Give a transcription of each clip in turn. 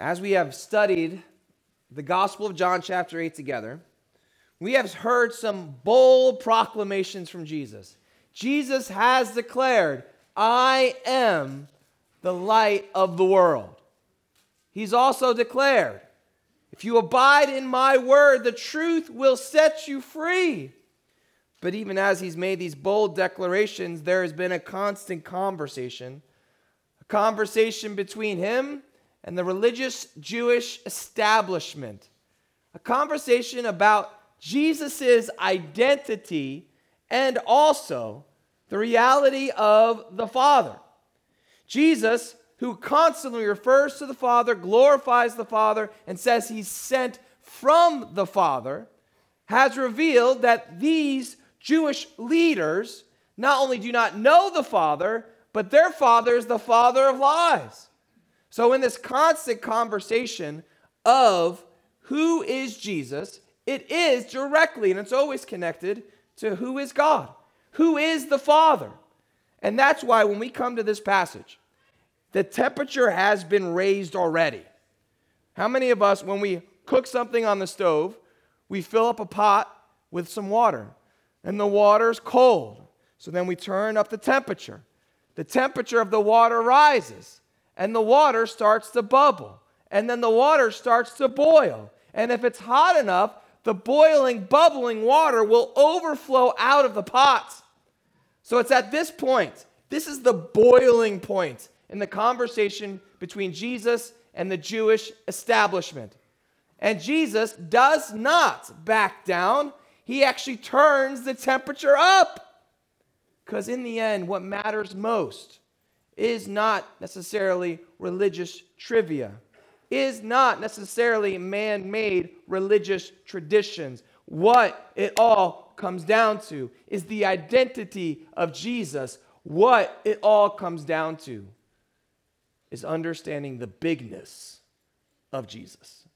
as we have studied the Gospel of John, chapter 8, together, we have heard some bold proclamations from Jesus. Jesus has declared, I am the light of the world. He's also declared, if you abide in my word, the truth will set you free. But even as he's made these bold declarations, there has been a constant conversation, a conversation between him and the religious Jewish establishment, a conversation about Jesus' identity and also the reality of the Father. Jesus, who constantly refers to the Father, glorifies the Father, and says he's sent from the Father, has revealed that these Jewish leaders not only do not know the Father, but their Father is the Father of lies. So, in this constant conversation of who is Jesus, it is directly, and it's always connected to who is God, who is the Father. And that's why when we come to this passage, the temperature has been raised already. How many of us, when we cook something on the stove, we fill up a pot with some water, and the water's cold. So then we turn up the temperature. The temperature of the water rises and the water starts to bubble. And then the water starts to boil. And if it's hot enough, the boiling, bubbling water will overflow out of the pots. So it's at this point, this is the boiling point in the conversation between Jesus and the Jewish establishment. And Jesus does not back down, he actually turns the temperature up. Because in the end, what matters most is not necessarily religious trivia, is not necessarily man made religious traditions. What it all comes down to is the identity of Jesus. What it all comes down to is understanding the bigness of Jesus.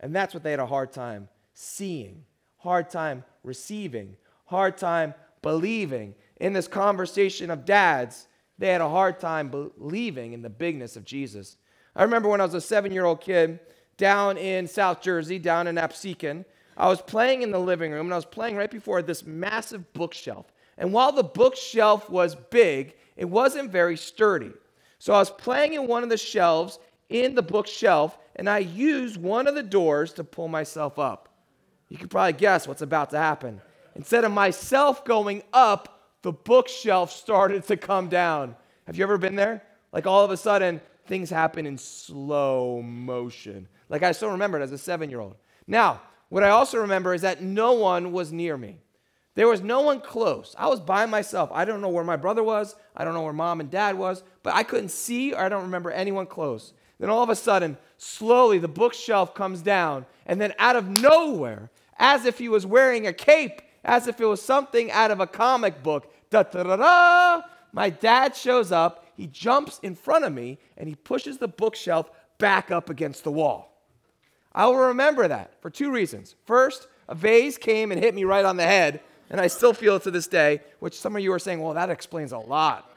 And that's what they had a hard time seeing, hard time receiving, hard time believing. In this conversation of dads, they had a hard time believing in the bigness of Jesus. I remember when I was a seven year old kid down in South Jersey, down in Absecon, I was playing in the living room and I was playing right before this massive bookshelf. And while the bookshelf was big, it wasn't very sturdy. So I was playing in one of the shelves in the bookshelf and I used one of the doors to pull myself up. You can probably guess what's about to happen. Instead of myself going up, the bookshelf started to come down. Have you ever been there? Like all of a sudden, things happen in slow motion. Like I still remember it as a seven year old. Now, what I also remember is that no one was near me. There was no one close. I was by myself. I don't know where my brother was. I don't know where mom and dad was, but I couldn't see or I don't remember anyone close. Then all of a sudden, slowly the bookshelf comes down, and then out of nowhere, as if he was wearing a cape, as if it was something out of a comic book. Da da da da! My dad shows up, he jumps in front of me, and he pushes the bookshelf back up against the wall. I will remember that for two reasons. First, a vase came and hit me right on the head, and I still feel it to this day, which some of you are saying, well, that explains a lot.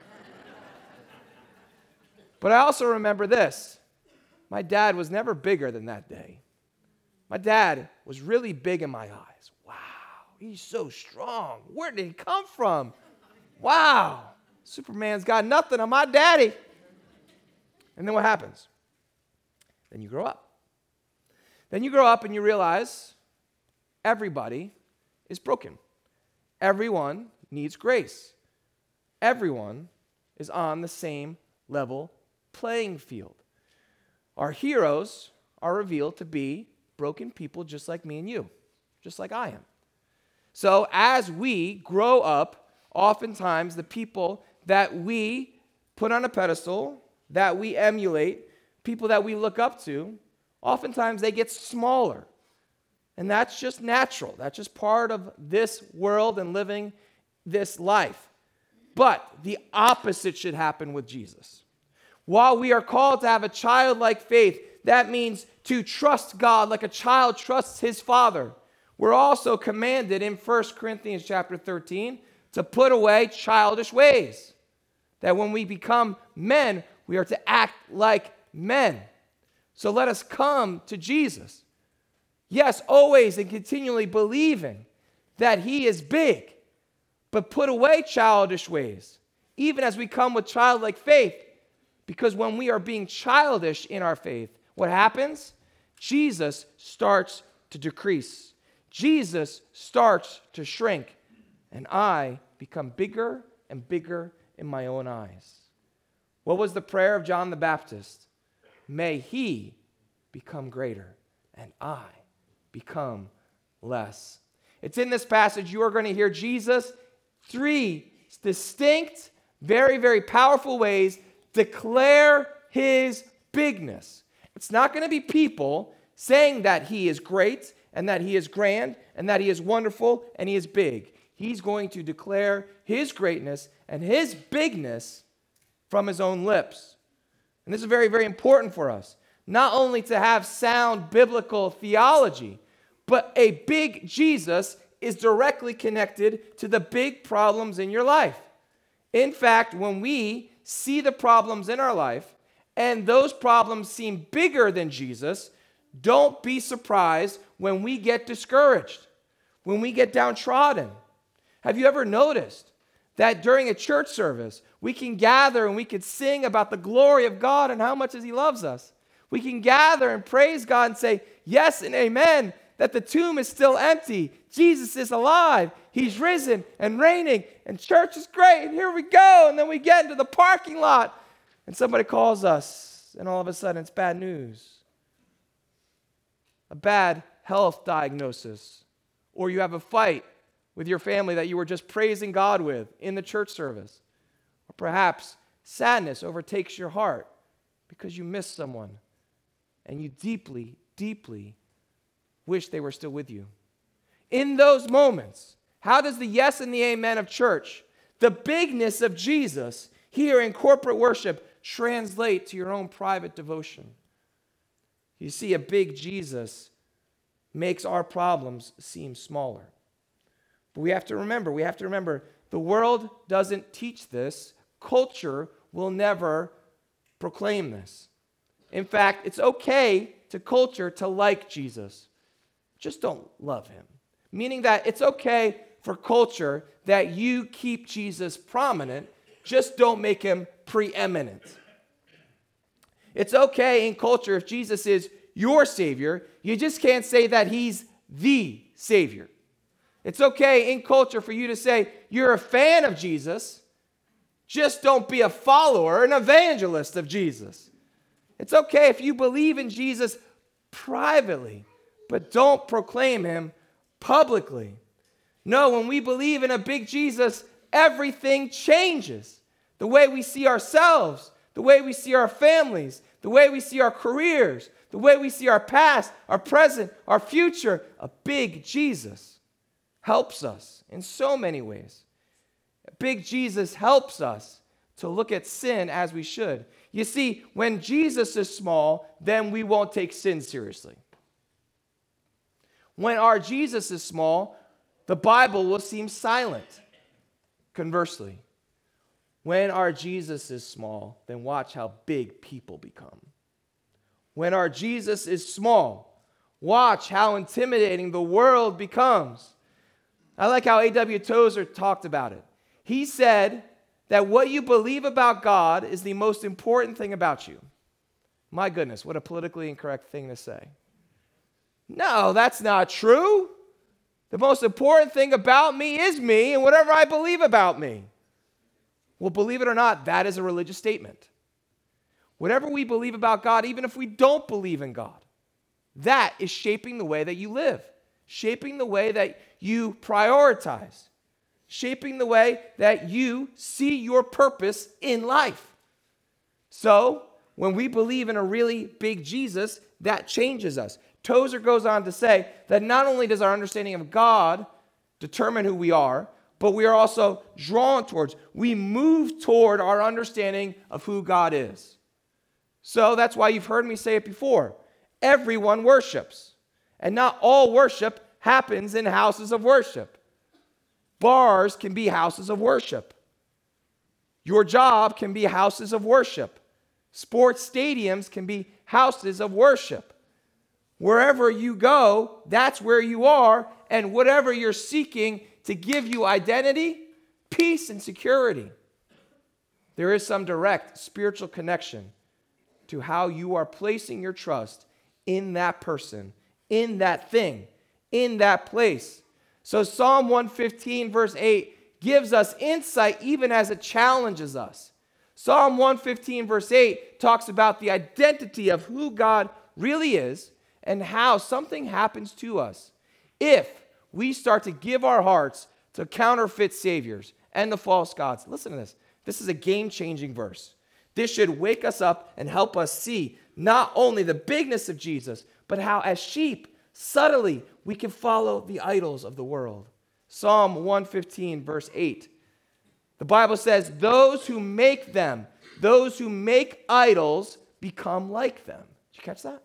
but I also remember this my dad was never bigger than that day. My dad was really big in my eyes. He's so strong. Where did he come from? Wow. Superman's got nothing on my daddy. And then what happens? Then you grow up. Then you grow up and you realize everybody is broken. Everyone needs grace. Everyone is on the same level playing field. Our heroes are revealed to be broken people just like me and you, just like I am. So as we grow up, oftentimes the people that we put on a pedestal, that we emulate, people that we look up to, oftentimes they get smaller. And that's just natural. That's just part of this world and living this life. But the opposite should happen with Jesus. While we are called to have a childlike faith, that means to trust God like a child trusts his father. We're also commanded in 1 Corinthians chapter 13 to put away childish ways. That when we become men, we are to act like men. So let us come to Jesus. Yes, always and continually believing that He is big, but put away childish ways, even as we come with childlike faith. Because when we are being childish in our faith, what happens? Jesus starts to decrease. Jesus starts to shrink, and I become bigger and bigger in my own eyes. What was the prayer of John the Baptist? May he become greater, and I become less. It's in this passage you are going to hear Jesus three distinct, very, very powerful ways declare his bigness. It's not going to be people saying that he is great and that he is grand and that he is wonderful and he is big. He's going to declare his greatness and his bigness from his own lips. And this is very, very important for us. Not only to have sound biblical theology, but a big Jesus is directly connected to the big problems in your life. In fact, when we see the problems in our life and those problems seem bigger than Jesus, don't be surprised when we get discouraged, when we get downtrodden. Have you ever noticed that during a church service, we can gather and we can sing about the glory of God and how much as He loves us? We can gather and praise God and say, Yes and amen, that the tomb is still empty. Jesus is alive. He's risen and reigning, and church is great. And here we go. And then we get into the parking lot, and somebody calls us, and all of a sudden it's bad news a bad health diagnosis, or you have a fight with your family that you were just praising God with in the church service, or perhaps sadness overtakes your heart because you miss someone and you deeply, deeply wish they were still with you. In those moments, how does the yes and the amen of church, the bigness of Jesus here in corporate worship, translate to your own private devotion? You see, a big Jesus makes our problems seem smaller. But we have to remember, we have to remember, the world doesn't teach this. Culture will never proclaim this. In fact, it's okay to culture to like Jesus, just don't love him. Meaning that it's okay for culture that you keep Jesus prominent, just don't make him preeminent. It's okay in culture if Jesus is your Savior, you just can't say that He's the Savior. It's okay in culture for you to say you're a fan of Jesus, just don't be a follower, an evangelist of Jesus. It's okay if you believe in Jesus privately, but don't proclaim him publicly. No, when we believe in a big Jesus, everything changes. The way we see ourselves, the way we see our families, the way we see our careers, the way we see our past, our present, our future. A big Jesus helps us in so many ways. A big Jesus helps us to look at sin as we should. You see, when Jesus is small, then we won't take sin seriously. When our Jesus is small, the Bible will seem silent. Conversely, when our Jesus is small, then watch how big people become. When our Jesus is small, watch how intimidating the world becomes. I like how A.W. Tozer talked about it. He said that what you believe about God is the most important thing about you. My goodness, what a politically incorrect thing to say. No, that's not true. The most important thing about me is me and whatever I believe about me. Well, believe it or not, that is a religious statement. Whatever we believe about God, even if we don't believe in God, that is shaping the way that you live, shaping the way that you prioritize, shaping the way that you see your purpose in life. So, when we believe in a really big Jesus, that changes us. Tozer goes on to say that not only does our understanding of God determine who we are, but we are also drawn towards, we move toward our understanding of who God is. So that's why you've heard me say it before. Everyone worships, and not all worship happens in houses of worship. Bars can be houses of worship. Your job can be houses of worship. Sports stadiums can be houses of worship. Wherever you go, that's where you are, and whatever you're seeking to give you identity, peace, and security. There is some direct spiritual connection to how you are placing your trust in that person, in that thing, in that place. So, Psalm 115, verse 8, gives us insight even as it challenges us. Psalm 115, verse 8, talks about the identity of who God really is and how something happens to us if we start to give our hearts to counterfeit saviors and the false gods. Listen to this. This is a game changing verse. This should wake us up and help us see not only the bigness of Jesus, but how, as sheep, subtly we can follow the idols of the world. Psalm 115, verse 8. The Bible says, Those who make them, those who make idols, become like them. Did you catch that?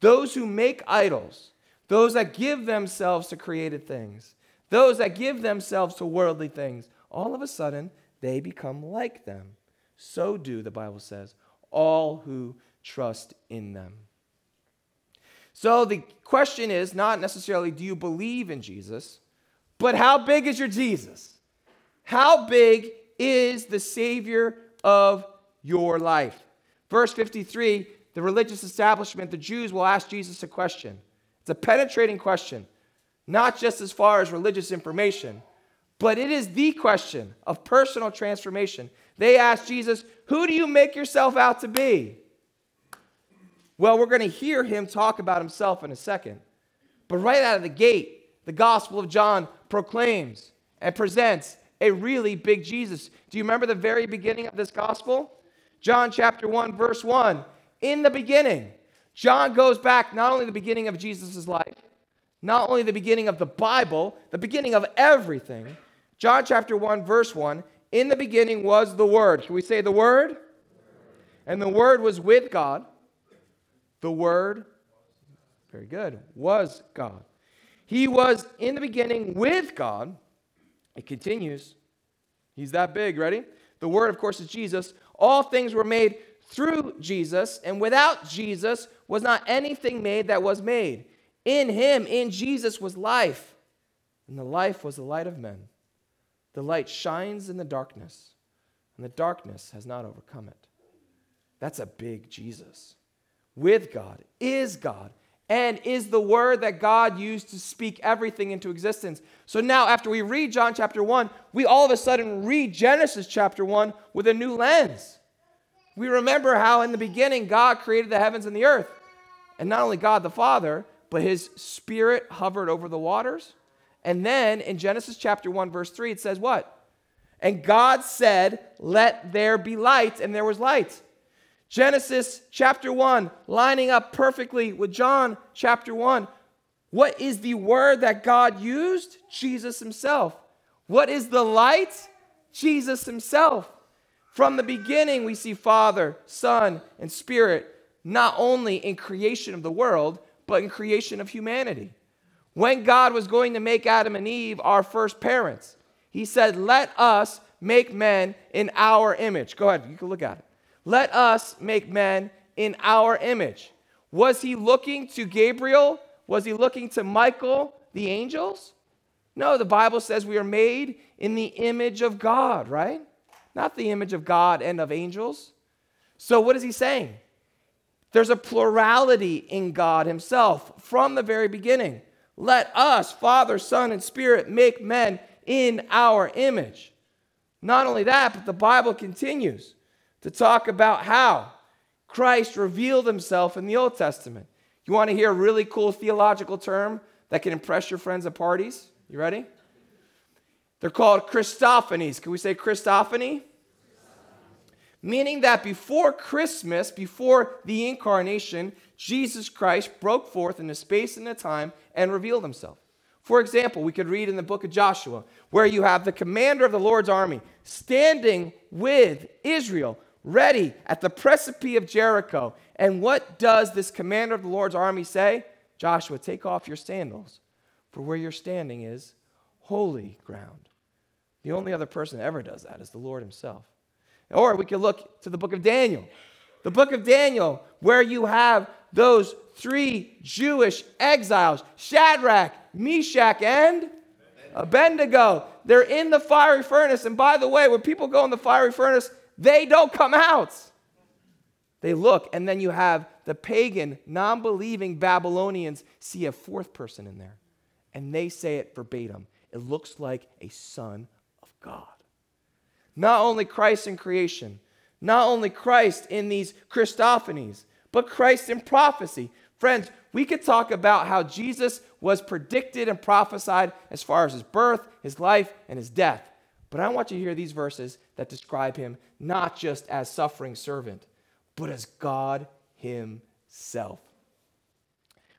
Those who make idols, those that give themselves to created things, those that give themselves to worldly things, all of a sudden they become like them. So do, the Bible says, all who trust in them. So the question is not necessarily do you believe in Jesus, but how big is your Jesus? How big is the Savior of your life? Verse 53 the religious establishment, the Jews will ask Jesus a question. It's a penetrating question, not just as far as religious information, but it is the question of personal transformation. They ask Jesus, Who do you make yourself out to be? Well, we're going to hear him talk about himself in a second. But right out of the gate, the Gospel of John proclaims and presents a really big Jesus. Do you remember the very beginning of this Gospel? John chapter 1, verse 1 in the beginning. John goes back not only the beginning of Jesus' life, not only the beginning of the Bible, the beginning of everything. John chapter 1, verse 1 In the beginning was the Word. Can we say the Word? And the Word was with God. The Word, very good, was God. He was in the beginning with God. It continues. He's that big. Ready? The Word, of course, is Jesus. All things were made through Jesus, and without Jesus was not anything made that was made. In him, in Jesus, was life, and the life was the light of men. The light shines in the darkness, and the darkness has not overcome it. That's a big Jesus. With God, is God, and is the word that God used to speak everything into existence. So now, after we read John chapter 1, we all of a sudden read Genesis chapter 1 with a new lens. We remember how in the beginning God created the heavens and the earth. And not only God the Father, but his spirit hovered over the waters. And then in Genesis chapter 1, verse 3, it says what? And God said, Let there be light, and there was light. Genesis chapter 1, lining up perfectly with John chapter 1. What is the word that God used? Jesus himself. What is the light? Jesus himself. From the beginning, we see Father, Son, and Spirit not only in creation of the world, but in creation of humanity. When God was going to make Adam and Eve our first parents, he said, Let us make men in our image. Go ahead, you can look at it. Let us make men in our image. Was he looking to Gabriel? Was he looking to Michael, the angels? No, the Bible says we are made in the image of God, right? Not the image of God and of angels. So, what is he saying? There's a plurality in God himself from the very beginning. Let us, Father, Son, and Spirit, make men in our image. Not only that, but the Bible continues to talk about how Christ revealed himself in the Old Testament. You want to hear a really cool theological term that can impress your friends at parties? You ready? They're called Christophanies. Can we say Christophany? Meaning that before Christmas, before the incarnation, Jesus Christ broke forth in a space and a time and revealed himself. For example, we could read in the book of Joshua, where you have the commander of the Lord's army standing with Israel, ready at the precipice of Jericho. And what does this commander of the Lord's army say? Joshua, take off your sandals, for where you're standing is holy ground. The only other person that ever does that is the Lord Himself. Or we could look to the book of Daniel. The book of Daniel, where you have those three Jewish exiles Shadrach, Meshach, and Abednego. They're in the fiery furnace. And by the way, when people go in the fiery furnace, they don't come out. They look, and then you have the pagan, non believing Babylonians see a fourth person in there. And they say it verbatim. It looks like a son God. Not only Christ in creation, not only Christ in these Christophanies, but Christ in prophecy. Friends, we could talk about how Jesus was predicted and prophesied as far as his birth, his life, and his death. But I want you to hear these verses that describe him not just as suffering servant, but as God himself.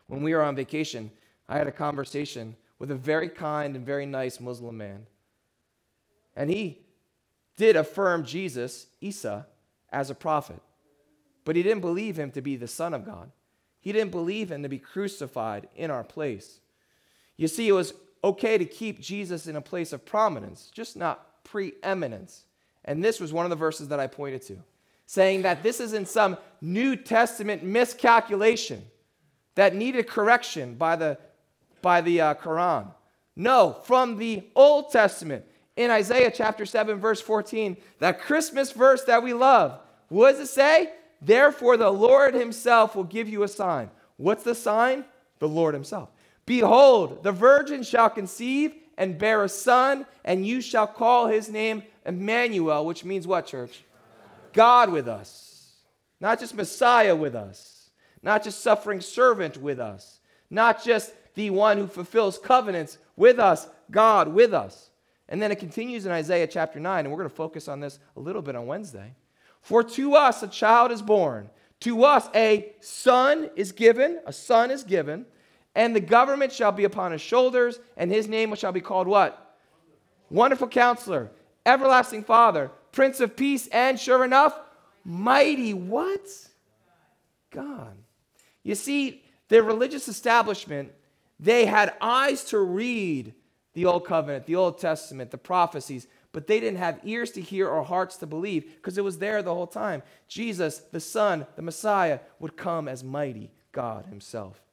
When we were on vacation, I had a conversation with a very kind and very nice Muslim man. And he did affirm Jesus, Isa, as a prophet. But he didn't believe him to be the Son of God. He didn't believe him to be crucified in our place. You see, it was okay to keep Jesus in a place of prominence, just not preeminence. And this was one of the verses that I pointed to, saying that this isn't some New Testament miscalculation that needed correction by the, by the uh, Quran. No, from the Old Testament, in Isaiah chapter 7, verse 14, that Christmas verse that we love, what does it say? Therefore, the Lord himself will give you a sign. What's the sign? The Lord himself. Behold, the virgin shall conceive and bear a son, and you shall call his name Emmanuel, which means what, church? God with us. Not just Messiah with us, not just suffering servant with us, not just the one who fulfills covenants with us, God with us. And then it continues in Isaiah chapter 9, and we're going to focus on this a little bit on Wednesday. For to us a child is born, to us a son is given, a son is given, and the government shall be upon his shoulders, and his name shall be called what? Wonderful counselor, everlasting father, prince of peace, and sure enough, mighty what? God. You see, the religious establishment, they had eyes to read the Old Covenant, the Old Testament, the prophecies, but they didn't have ears to hear or hearts to believe because it was there the whole time. Jesus, the Son, the Messiah, would come as mighty God Himself.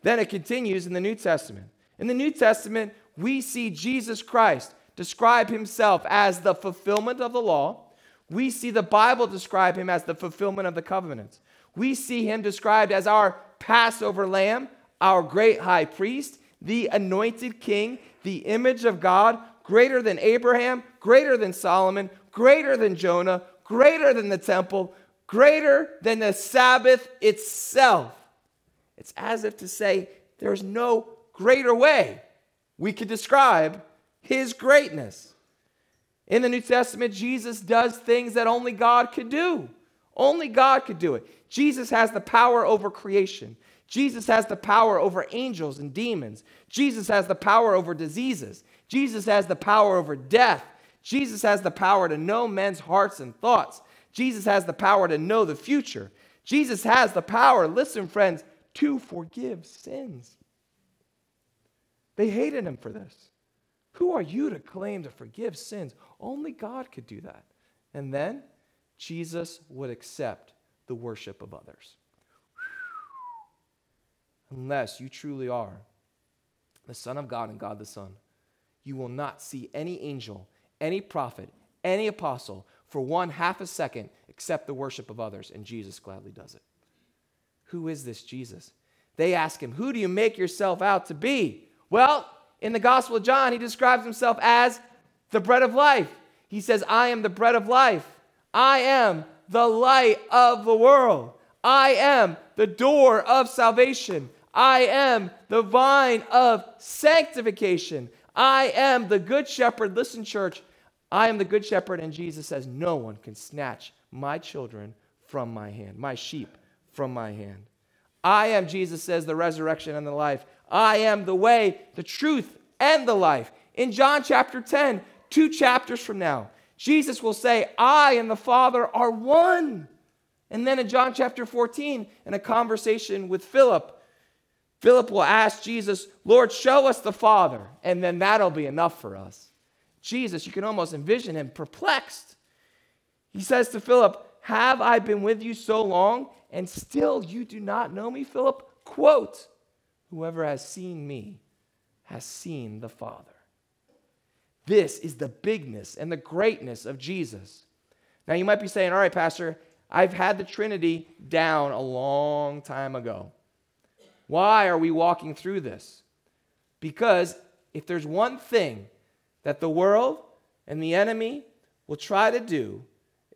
Then it continues in the New Testament. In the New Testament, we see Jesus Christ describe Himself as the fulfillment of the law. We see the Bible describe Him as the fulfillment of the covenants. We see Him described as our Passover lamb, our great high priest, the anointed king, the image of God greater than Abraham, greater than Solomon, greater than Jonah, greater than the temple, greater than the Sabbath itself. It's as if to say, there's no greater way we could describe his greatness. In the New Testament, Jesus does things that only God could do. Only God could do it. Jesus has the power over creation. Jesus has the power over angels and demons. Jesus has the power over diseases. Jesus has the power over death. Jesus has the power to know men's hearts and thoughts. Jesus has the power to know the future. Jesus has the power, listen, friends, to forgive sins. They hated him for this. Who are you to claim to forgive sins? Only God could do that. And then Jesus would accept the worship of others. Unless you truly are the Son of God and God the Son you will not see any angel, any prophet, any apostle for one half a second except the worship of others, and Jesus gladly does it. Who is this Jesus? They ask him, Who do you make yourself out to be? Well, in the Gospel of John, he describes himself as the bread of life. He says, I am the bread of life. I am the light of the world. I am the door of salvation. I am the vine of sanctification. I am the good shepherd. Listen, church, I am the good shepherd. And Jesus says, No one can snatch my children from my hand, my sheep from my hand. I am, Jesus says, the resurrection and the life. I am the way, the truth, and the life. In John chapter 10, two chapters from now, Jesus will say, I and the Father are one. And then in John chapter 14, in a conversation with Philip, Philip will ask Jesus, Lord, show us the Father, and then that'll be enough for us. Jesus, you can almost envision him perplexed. He says to Philip, Have I been with you so long, and still you do not know me, Philip? Quote, Whoever has seen me has seen the Father. This is the bigness and the greatness of Jesus. Now, you might be saying, All right, Pastor, I've had the Trinity down a long time ago. Why are we walking through this? Because if there's one thing that the world and the enemy will try to do,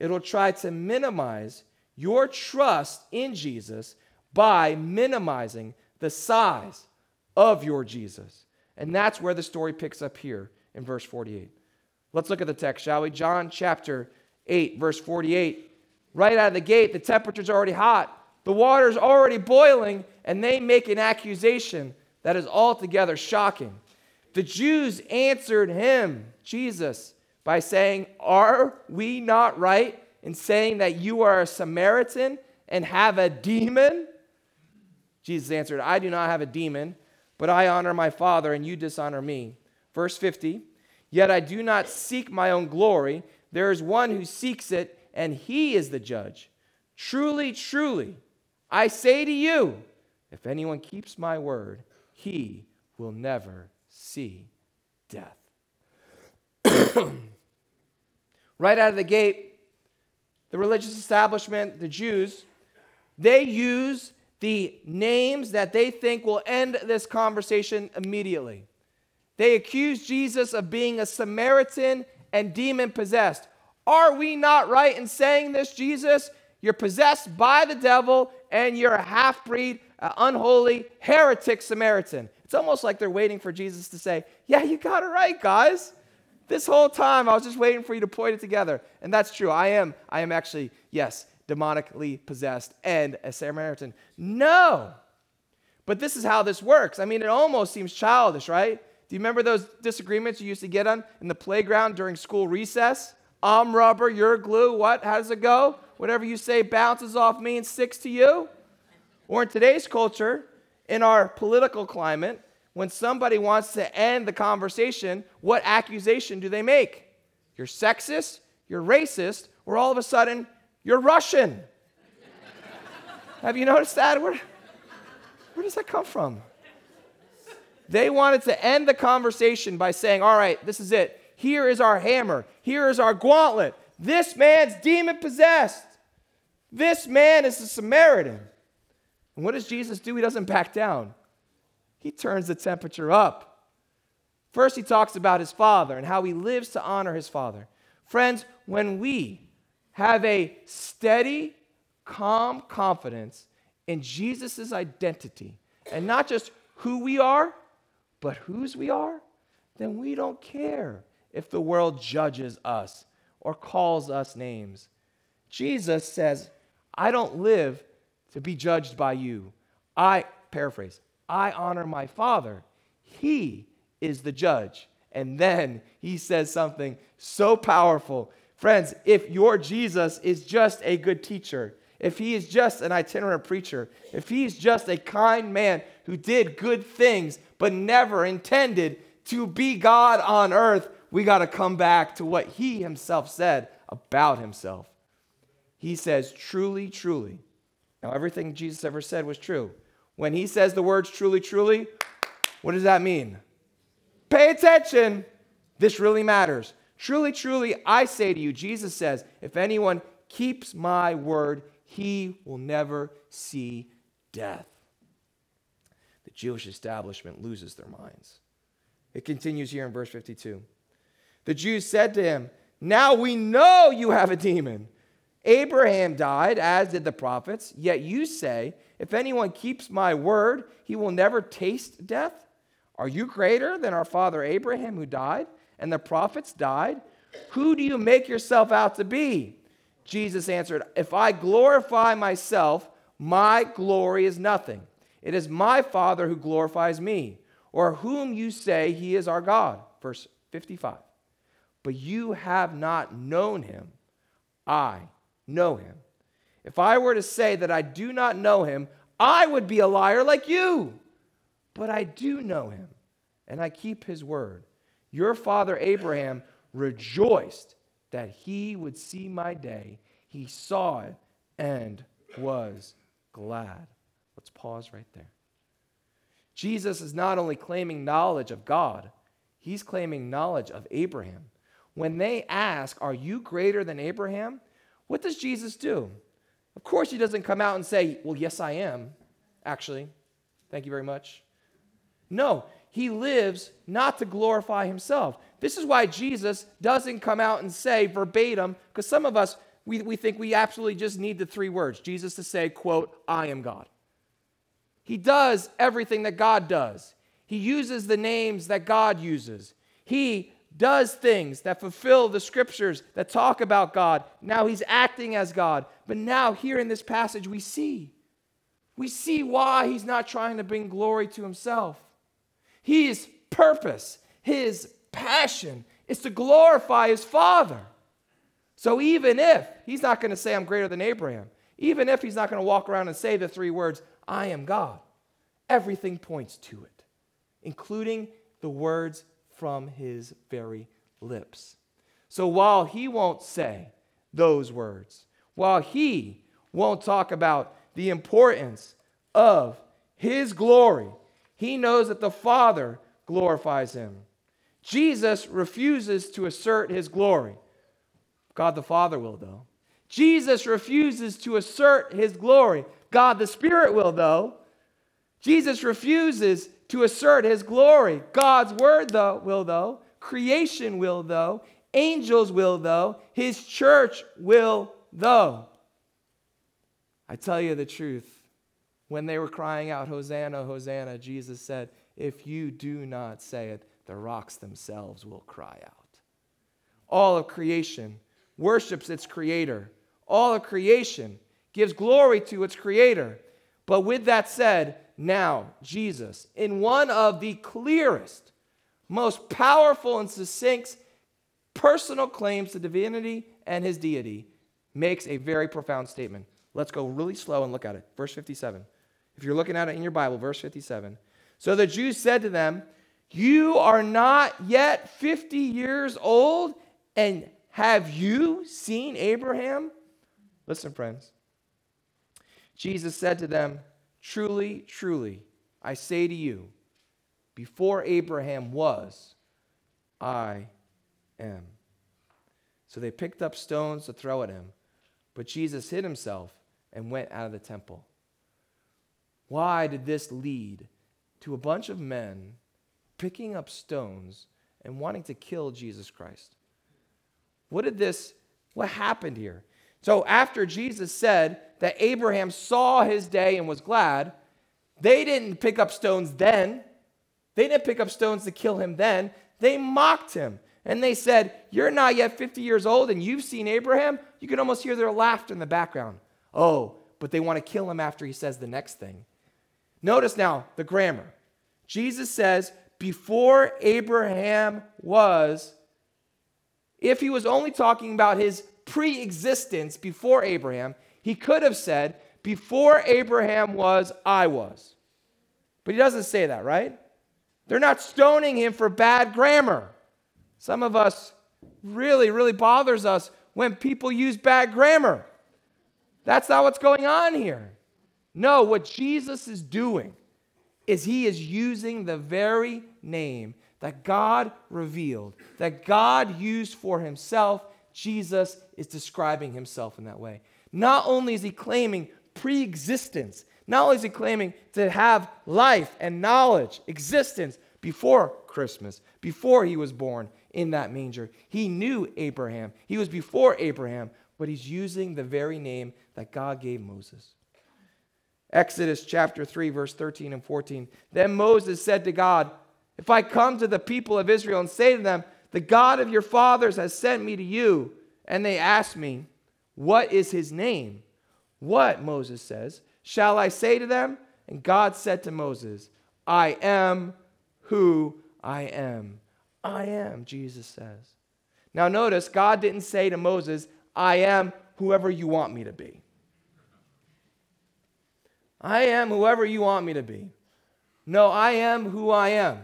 it'll try to minimize your trust in Jesus by minimizing the size of your Jesus. And that's where the story picks up here in verse 48. Let's look at the text, shall we? John chapter 8, verse 48. Right out of the gate, the temperature's already hot, the water's already boiling, and they make an accusation that is altogether shocking. The Jews answered him, Jesus, by saying, Are we not right in saying that you are a Samaritan and have a demon? Jesus answered, I do not have a demon, but I honor my Father, and you dishonor me. Verse 50 Yet I do not seek my own glory. There is one who seeks it, and he is the judge. Truly, truly, I say to you, if anyone keeps my word, he will never see death. right out of the gate, the religious establishment, the Jews, they use the names that they think will end this conversation immediately. They accuse Jesus of being a Samaritan and demon possessed. Are we not right in saying this, Jesus? You're possessed by the devil and you're a half breed, unholy, heretic Samaritan. It's almost like they're waiting for Jesus to say, Yeah, you got it right, guys. This whole time I was just waiting for you to point it together. And that's true. I am. I am actually, yes, demonically possessed and a Samaritan. No. But this is how this works. I mean, it almost seems childish, right? Do you remember those disagreements you used to get on in the playground during school recess? I'm rubber, you're glue. What? How does it go? Whatever you say bounces off me and sticks to you? Or in today's culture, in our political climate, when somebody wants to end the conversation, what accusation do they make? You're sexist, you're racist, or all of a sudden, you're Russian. Have you noticed that? Where, where does that come from? They wanted to end the conversation by saying, All right, this is it. Here is our hammer. Here is our gauntlet. This man's demon possessed. This man is a Samaritan. And what does Jesus do? He doesn't back down he turns the temperature up. First, he talks about his father and how he lives to honor his father. Friends, when we have a steady, calm confidence in Jesus' identity, and not just who we are, but whose we are, then we don't care if the world judges us or calls us names. Jesus says, I don't live to be judged by you. I, paraphrase, I honor my Father. He is the judge. And then he says something so powerful. Friends, if your Jesus is just a good teacher, if he is just an itinerant preacher, if he's just a kind man who did good things but never intended to be God on earth, we got to come back to what he himself said about himself. He says, truly, truly. Now, everything Jesus ever said was true. When he says the words truly, truly, what does that mean? Pay attention. This really matters. Truly, truly, I say to you, Jesus says, if anyone keeps my word, he will never see death. The Jewish establishment loses their minds. It continues here in verse 52. The Jews said to him, Now we know you have a demon. Abraham died, as did the prophets, yet you say, If anyone keeps my word, he will never taste death. Are you greater than our father Abraham, who died, and the prophets died? Who do you make yourself out to be? Jesus answered, If I glorify myself, my glory is nothing. It is my Father who glorifies me, or whom you say he is our God. Verse 55. But you have not known him. I know him. If I were to say that I do not know him, I would be a liar like you. But I do know him, and I keep his word. Your father Abraham rejoiced that he would see my day. He saw it and was glad. Let's pause right there. Jesus is not only claiming knowledge of God, he's claiming knowledge of Abraham. When they ask, Are you greater than Abraham? What does Jesus do? Of course, he doesn't come out and say, Well, yes, I am, actually. Thank you very much. No, he lives not to glorify himself. This is why Jesus doesn't come out and say verbatim, because some of us, we, we think we absolutely just need the three words Jesus to say, quote, I am God. He does everything that God does. He uses the names that God uses. He does things that fulfill the scriptures that talk about God. Now he's acting as God. But now, here in this passage, we see. We see why he's not trying to bring glory to himself. His purpose, his passion is to glorify his Father. So even if he's not going to say, I'm greater than Abraham, even if he's not going to walk around and say the three words, I am God, everything points to it, including the words from his very lips. So while he won't say those words, while he won't talk about the importance of his glory, he knows that the Father glorifies him. Jesus refuses to assert his glory. God the Father will, though. Jesus refuses to assert his glory. God the Spirit will, though. Jesus refuses to assert his glory. God's word, though, will, though. Creation will, though. Angels will, though. His church will, though. I tell you the truth. When they were crying out, Hosanna, Hosanna, Jesus said, If you do not say it, the rocks themselves will cry out. All of creation worships its creator. All of creation gives glory to its creator. But with that said, now, Jesus, in one of the clearest, most powerful, and succinct personal claims to divinity and his deity, makes a very profound statement. Let's go really slow and look at it. Verse 57. If you're looking at it in your Bible, verse 57. So the Jews said to them, You are not yet 50 years old, and have you seen Abraham? Listen, friends. Jesus said to them, Truly, truly, I say to you, before Abraham was, I am. So they picked up stones to throw at him, but Jesus hid himself and went out of the temple. Why did this lead to a bunch of men picking up stones and wanting to kill Jesus Christ? What did this, what happened here? So after Jesus said that Abraham saw his day and was glad, they didn't pick up stones then. They didn't pick up stones to kill him then. They mocked him. And they said, You're not yet 50 years old and you've seen Abraham? You can almost hear their laughter in the background. Oh, but they want to kill him after he says the next thing. Notice now the grammar. Jesus says, Before Abraham was, if he was only talking about his pre existence before Abraham, he could have said, Before Abraham was, I was. But he doesn't say that, right? They're not stoning him for bad grammar. Some of us really, really bothers us when people use bad grammar. That's not what's going on here. No, what Jesus is doing is he is using the very name that God revealed, that God used for himself Jesus is describing himself in that way. Not only is he claiming pre existence, not only is he claiming to have life and knowledge, existence before Christmas, before he was born in that manger. He knew Abraham, he was before Abraham, but he's using the very name that God gave Moses. Exodus chapter 3, verse 13 and 14. Then Moses said to God, If I come to the people of Israel and say to them, the God of your fathers has sent me to you. And they asked me, What is his name? What, Moses says, shall I say to them? And God said to Moses, I am who I am. I am, Jesus says. Now, notice, God didn't say to Moses, I am whoever you want me to be. I am whoever you want me to be. No, I am who I am.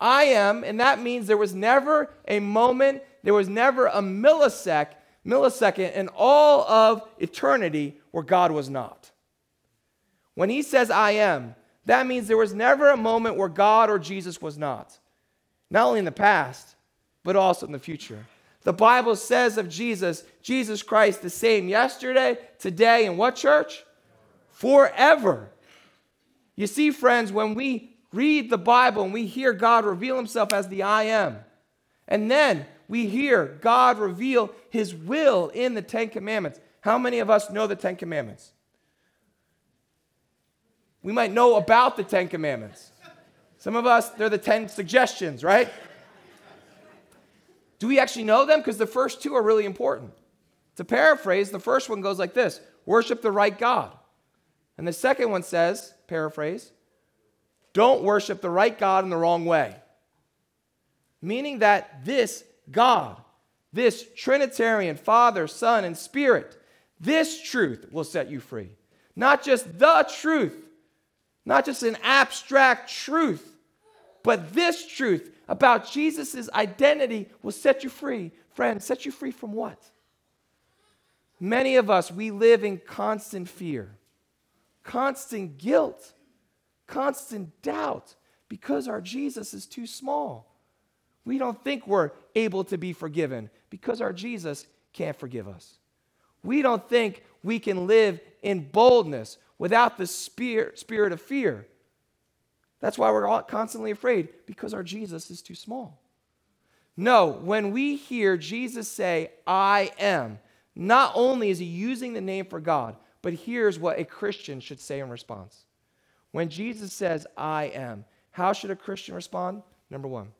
I am, and that means there was never a moment, there was never a millisecond, millisecond in all of eternity where God was not. When he says, I am, that means there was never a moment where God or Jesus was not. Not only in the past, but also in the future. The Bible says of Jesus, Jesus Christ, the same yesterday, today, and what church? Forever. You see, friends, when we read the Bible and we hear God reveal himself as the I am, and then we hear God reveal his will in the Ten Commandments. How many of us know the Ten Commandments? We might know about the Ten Commandments. Some of us, they're the 10 suggestions, right? Do we actually know them? Because the first two are really important. To paraphrase, the first one goes like this worship the right God. And the second one says, paraphrase, don't worship the right God in the wrong way. Meaning that this God, this Trinitarian Father, Son, and Spirit, this truth will set you free. Not just the truth, not just an abstract truth, but this truth about Jesus' identity will set you free. Friend, set you free from what? Many of us, we live in constant fear, constant guilt, constant doubt because our Jesus is too small. We don't think we're able to be forgiven because our Jesus can't forgive us. We don't think we can live in boldness without the spirit, spirit of fear. That's why we're constantly afraid because our Jesus is too small. No, when we hear Jesus say, I am, not only is he using the name for God, but here's what a Christian should say in response. When Jesus says, I am, how should a Christian respond? Number one,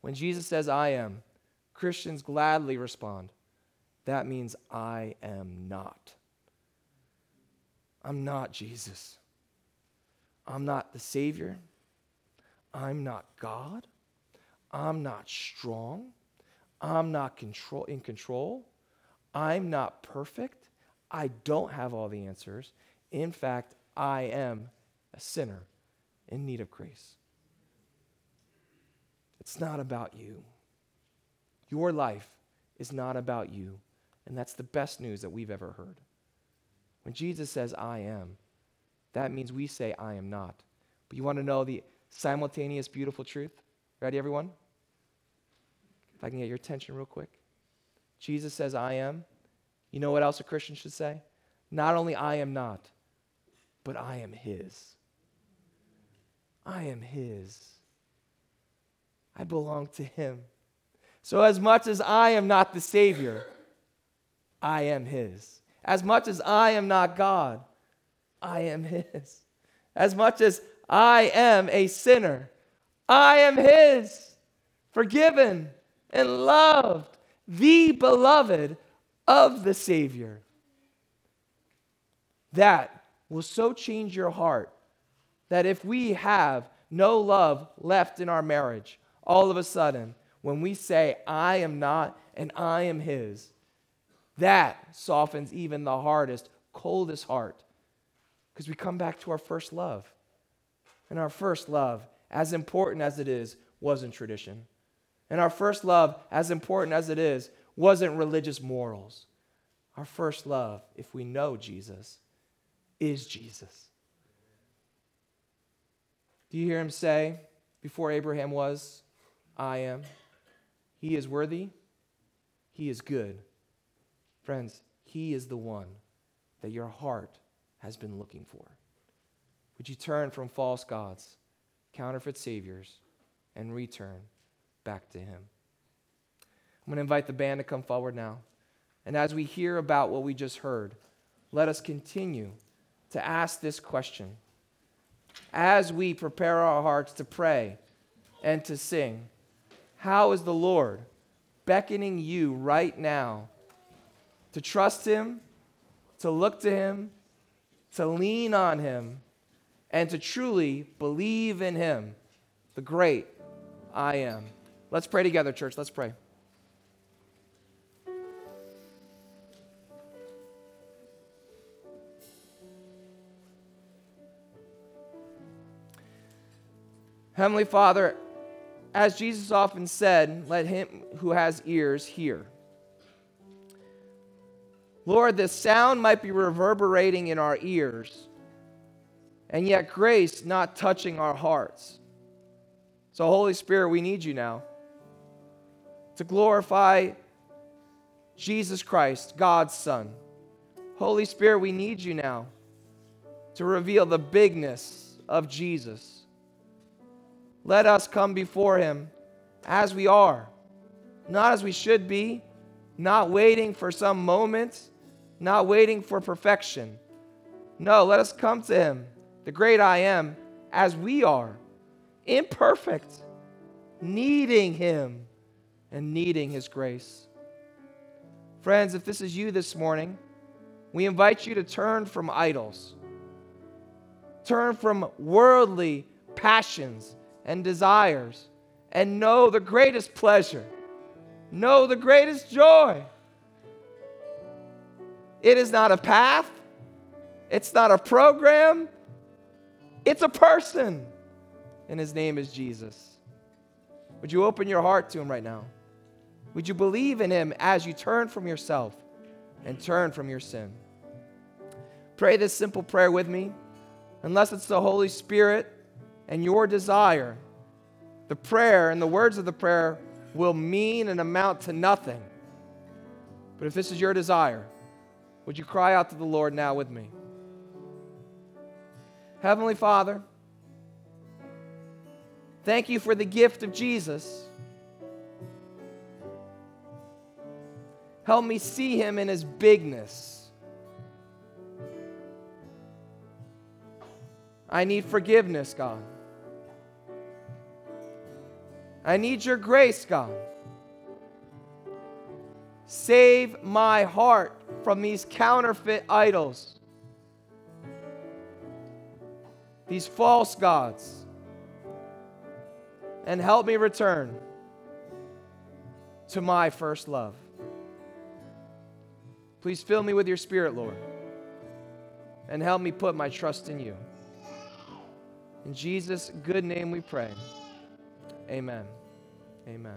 when Jesus says, I am, Christians gladly respond, that means I am not. I'm not Jesus. I'm not the Savior. I'm not God. I'm not strong. I'm not control, in control. I'm not perfect. I don't have all the answers. In fact, I am a sinner in need of grace. It's not about you. Your life is not about you. And that's the best news that we've ever heard. When Jesus says, I am, that means we say, I am not. But you want to know the simultaneous beautiful truth? Ready, everyone? If I can get your attention real quick. Jesus says, I am. You know what else a Christian should say? Not only I am not, but I am His. I am His. I belong to Him. So, as much as I am not the Savior, I am His. As much as I am not God, I am His. As much as I am a sinner, I am His, forgiven and loved, the beloved of the Savior. That will so change your heart that if we have no love left in our marriage, all of a sudden, when we say, I am not and I am His, that softens even the hardest, coldest heart because we come back to our first love. And our first love, as important as it is, wasn't tradition. And our first love, as important as it is, wasn't religious morals. Our first love, if we know Jesus, is Jesus. Do you hear him say, before Abraham was, I am? He is worthy. He is good. Friends, he is the one that your heart has been looking for. Would you turn from false gods, counterfeit saviors, and return back to Him? I'm going to invite the band to come forward now. And as we hear about what we just heard, let us continue to ask this question. As we prepare our hearts to pray and to sing, how is the Lord beckoning you right now to trust Him, to look to Him, to lean on Him, and to truly believe in Him, the great I am. Let's pray together, church. Let's pray. Heavenly Father, as Jesus often said, let him who has ears hear. Lord, the sound might be reverberating in our ears, and yet grace not touching our hearts. So, Holy Spirit, we need you now to glorify Jesus Christ, God's Son. Holy Spirit, we need you now to reveal the bigness of Jesus. Let us come before him as we are, not as we should be, not waiting for some moment, not waiting for perfection. No, let us come to him, the great I am, as we are, imperfect, needing him and needing his grace. Friends, if this is you this morning, we invite you to turn from idols, turn from worldly passions and desires, and know the greatest pleasure, know the greatest joy. It is not a path, it's not a program, it's a person, and his name is Jesus. Would you open your heart to him right now? Would you believe in him as you turn from yourself and turn from your sin? Pray this simple prayer with me. Unless it's the Holy Spirit and your desire, the prayer and the words of the prayer will mean and amount to nothing. But if this is your desire, would you cry out to the Lord now with me? Heavenly Father, thank you for the gift of Jesus. Help me see him in his bigness. I need forgiveness, God. I need your grace, God. Save my heart from these counterfeit idols, these false gods, and help me return to my first love. Please fill me with your spirit, Lord, and help me put my trust in you. In Jesus' good name we pray. Amen. Amen.